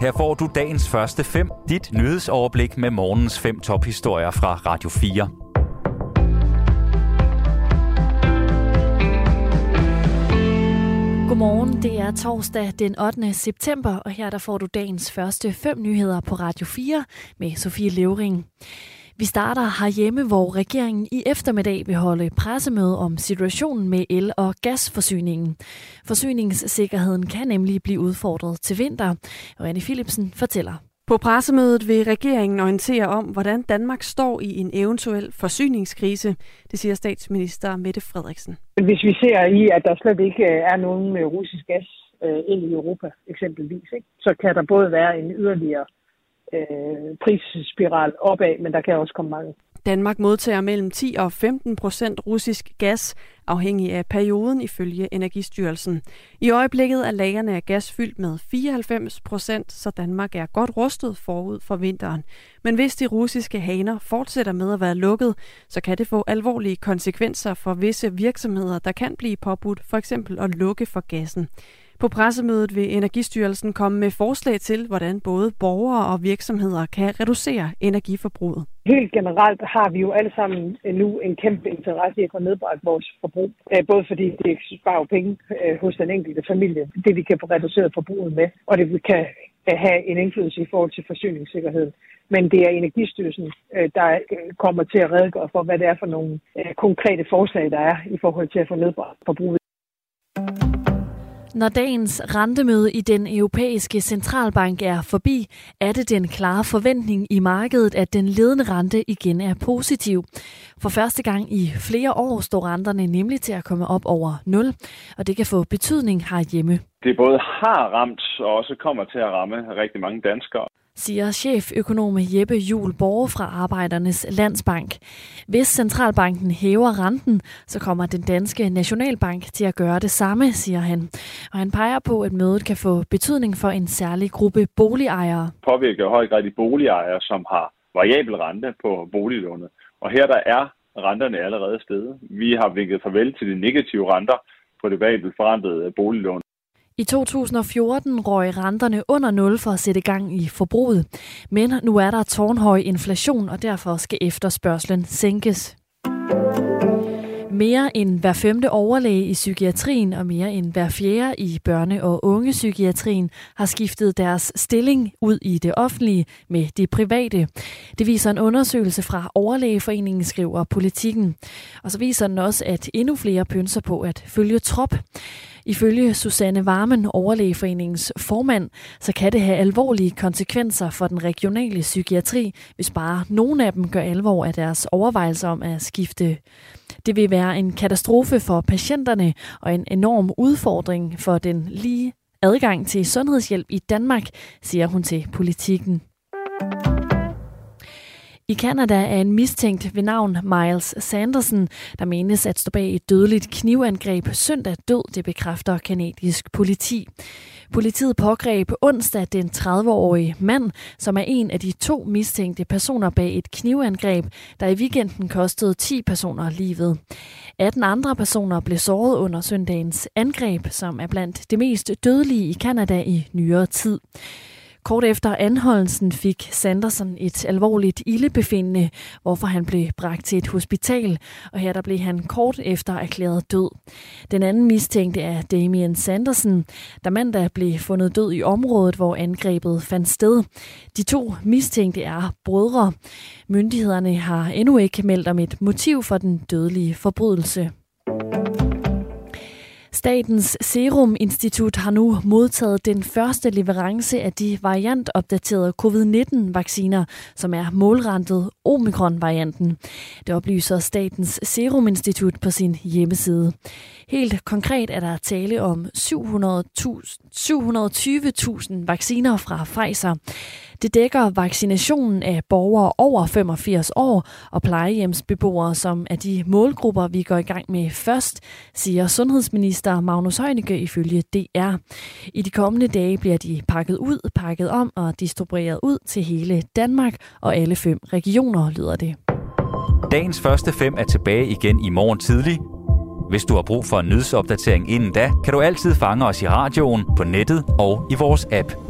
Her får du dagens første fem, dit nyhedsoverblik med morgens fem tophistorier fra Radio 4. Godmorgen, det er torsdag den 8. september, og her der får du dagens første fem nyheder på Radio 4 med Sofie Levering. Vi starter herhjemme, hvor regeringen i eftermiddag vil holde pressemøde om situationen med el- og gasforsyningen. Forsyningssikkerheden kan nemlig blive udfordret til vinter, og Anne Philipsen fortæller. På pressemødet vil regeringen orientere om, hvordan Danmark står i en eventuel forsyningskrise, det siger statsminister Mette Frederiksen. Hvis vi ser i, at der slet ikke er nogen russisk gas ind i Europa eksempelvis, ikke? så kan der både være en yderligere øh, prisspiral opad, men der kan også komme mange. Danmark modtager mellem 10 og 15 procent russisk gas, afhængig af perioden ifølge Energistyrelsen. I øjeblikket er lagerne af gas fyldt med 94 procent, så Danmark er godt rustet forud for vinteren. Men hvis de russiske haner fortsætter med at være lukket, så kan det få alvorlige konsekvenser for visse virksomheder, der kan blive påbudt for eksempel at lukke for gassen. På pressemødet vil Energistyrelsen komme med forslag til, hvordan både borgere og virksomheder kan reducere energiforbruget. Helt generelt har vi jo alle sammen nu en kæmpe interesse i at få nedbragt vores forbrug. Øh, både fordi det sparer penge øh, hos den enkelte familie, det vi kan få reduceret forbruget med, og det vi kan have en indflydelse i forhold til forsyningssikkerhed. Men det er Energistyrelsen, øh, der kommer til at redegøre for, hvad det er for nogle konkrete forslag, der er i forhold til at få nedbragt forbruget. Når dagens rentemøde i den europæiske centralbank er forbi, er det den klare forventning i markedet, at den ledende rente igen er positiv. For første gang i flere år står renterne nemlig til at komme op over 0, og det kan få betydning herhjemme. Det både har ramt og også kommer til at ramme rigtig mange danskere siger cheføkonom Jeppe Jul Borge fra Arbejdernes Landsbank. Hvis centralbanken hæver renten, så kommer den danske Nationalbank til at gøre det samme, siger han. Og han peger på, at mødet kan få betydning for en særlig gruppe boligejere. Påvirker høj grad de boligejere, som har variabel rente på boliglånet. Og her der er renterne allerede steget. Vi har vinket farvel til de negative renter på det variabelt forrentede boliglån. I 2014 røg renterne under 0 for at sætte gang i forbruget. Men nu er der tårnhøj inflation, og derfor skal efterspørgselen sænkes. Mere end hver femte overlæge i psykiatrien og mere end hver fjerde i børne- og ungepsykiatrien har skiftet deres stilling ud i det offentlige med det private. Det viser en undersøgelse fra Overlægeforeningen, skriver politikken. Og så viser den også, at endnu flere pynser på at følge trop. Ifølge Susanne Varmen, Overlægeforeningens formand, så kan det have alvorlige konsekvenser for den regionale psykiatri, hvis bare nogen af dem gør alvor af deres overvejelser om at skifte. Det vil være en katastrofe for patienterne og en enorm udfordring for den lige adgang til sundhedshjælp i Danmark, siger hun til politikken. I Kanada er en mistænkt ved navn Miles Sanderson, der menes at stå bag et dødeligt knivangreb søndag død, det bekræfter kanadisk politi. Politiet pågreb onsdag den 30-årige mand, som er en af de to mistænkte personer bag et knivangreb, der i weekenden kostede 10 personer livet. 18 andre personer blev såret under søndagens angreb, som er blandt det mest dødelige i Kanada i nyere tid. Kort efter anholdelsen fik Sanderson et alvorligt ildebefindende, hvorfor han blev bragt til et hospital, og her der blev han kort efter erklæret død. Den anden mistænkte er Damien Sanderson, der mandag blev fundet død i området, hvor angrebet fandt sted. De to mistænkte er brødre. Myndighederne har endnu ikke meldt om et motiv for den dødelige forbrydelse. Statens Serum Institut har nu modtaget den første leverance af de variantopdaterede covid-19-vacciner, som er målrettet Omikron-varianten. Det oplyser Statens Serum Institut på sin hjemmeside. Helt konkret er der tale om 720.000 vacciner fra Pfizer. Det dækker vaccinationen af borgere over 85 år og plejehjemsbeboere, som er de målgrupper, vi går i gang med først, siger sundhedsminister Magnus Heunicke ifølge DR. I de kommende dage bliver de pakket ud, pakket om og distribueret ud til hele Danmark og alle fem regioner, lyder det. Dagens første fem er tilbage igen i morgen tidlig. Hvis du har brug for en nyhedsopdatering inden da, kan du altid fange os i radioen, på nettet og i vores app.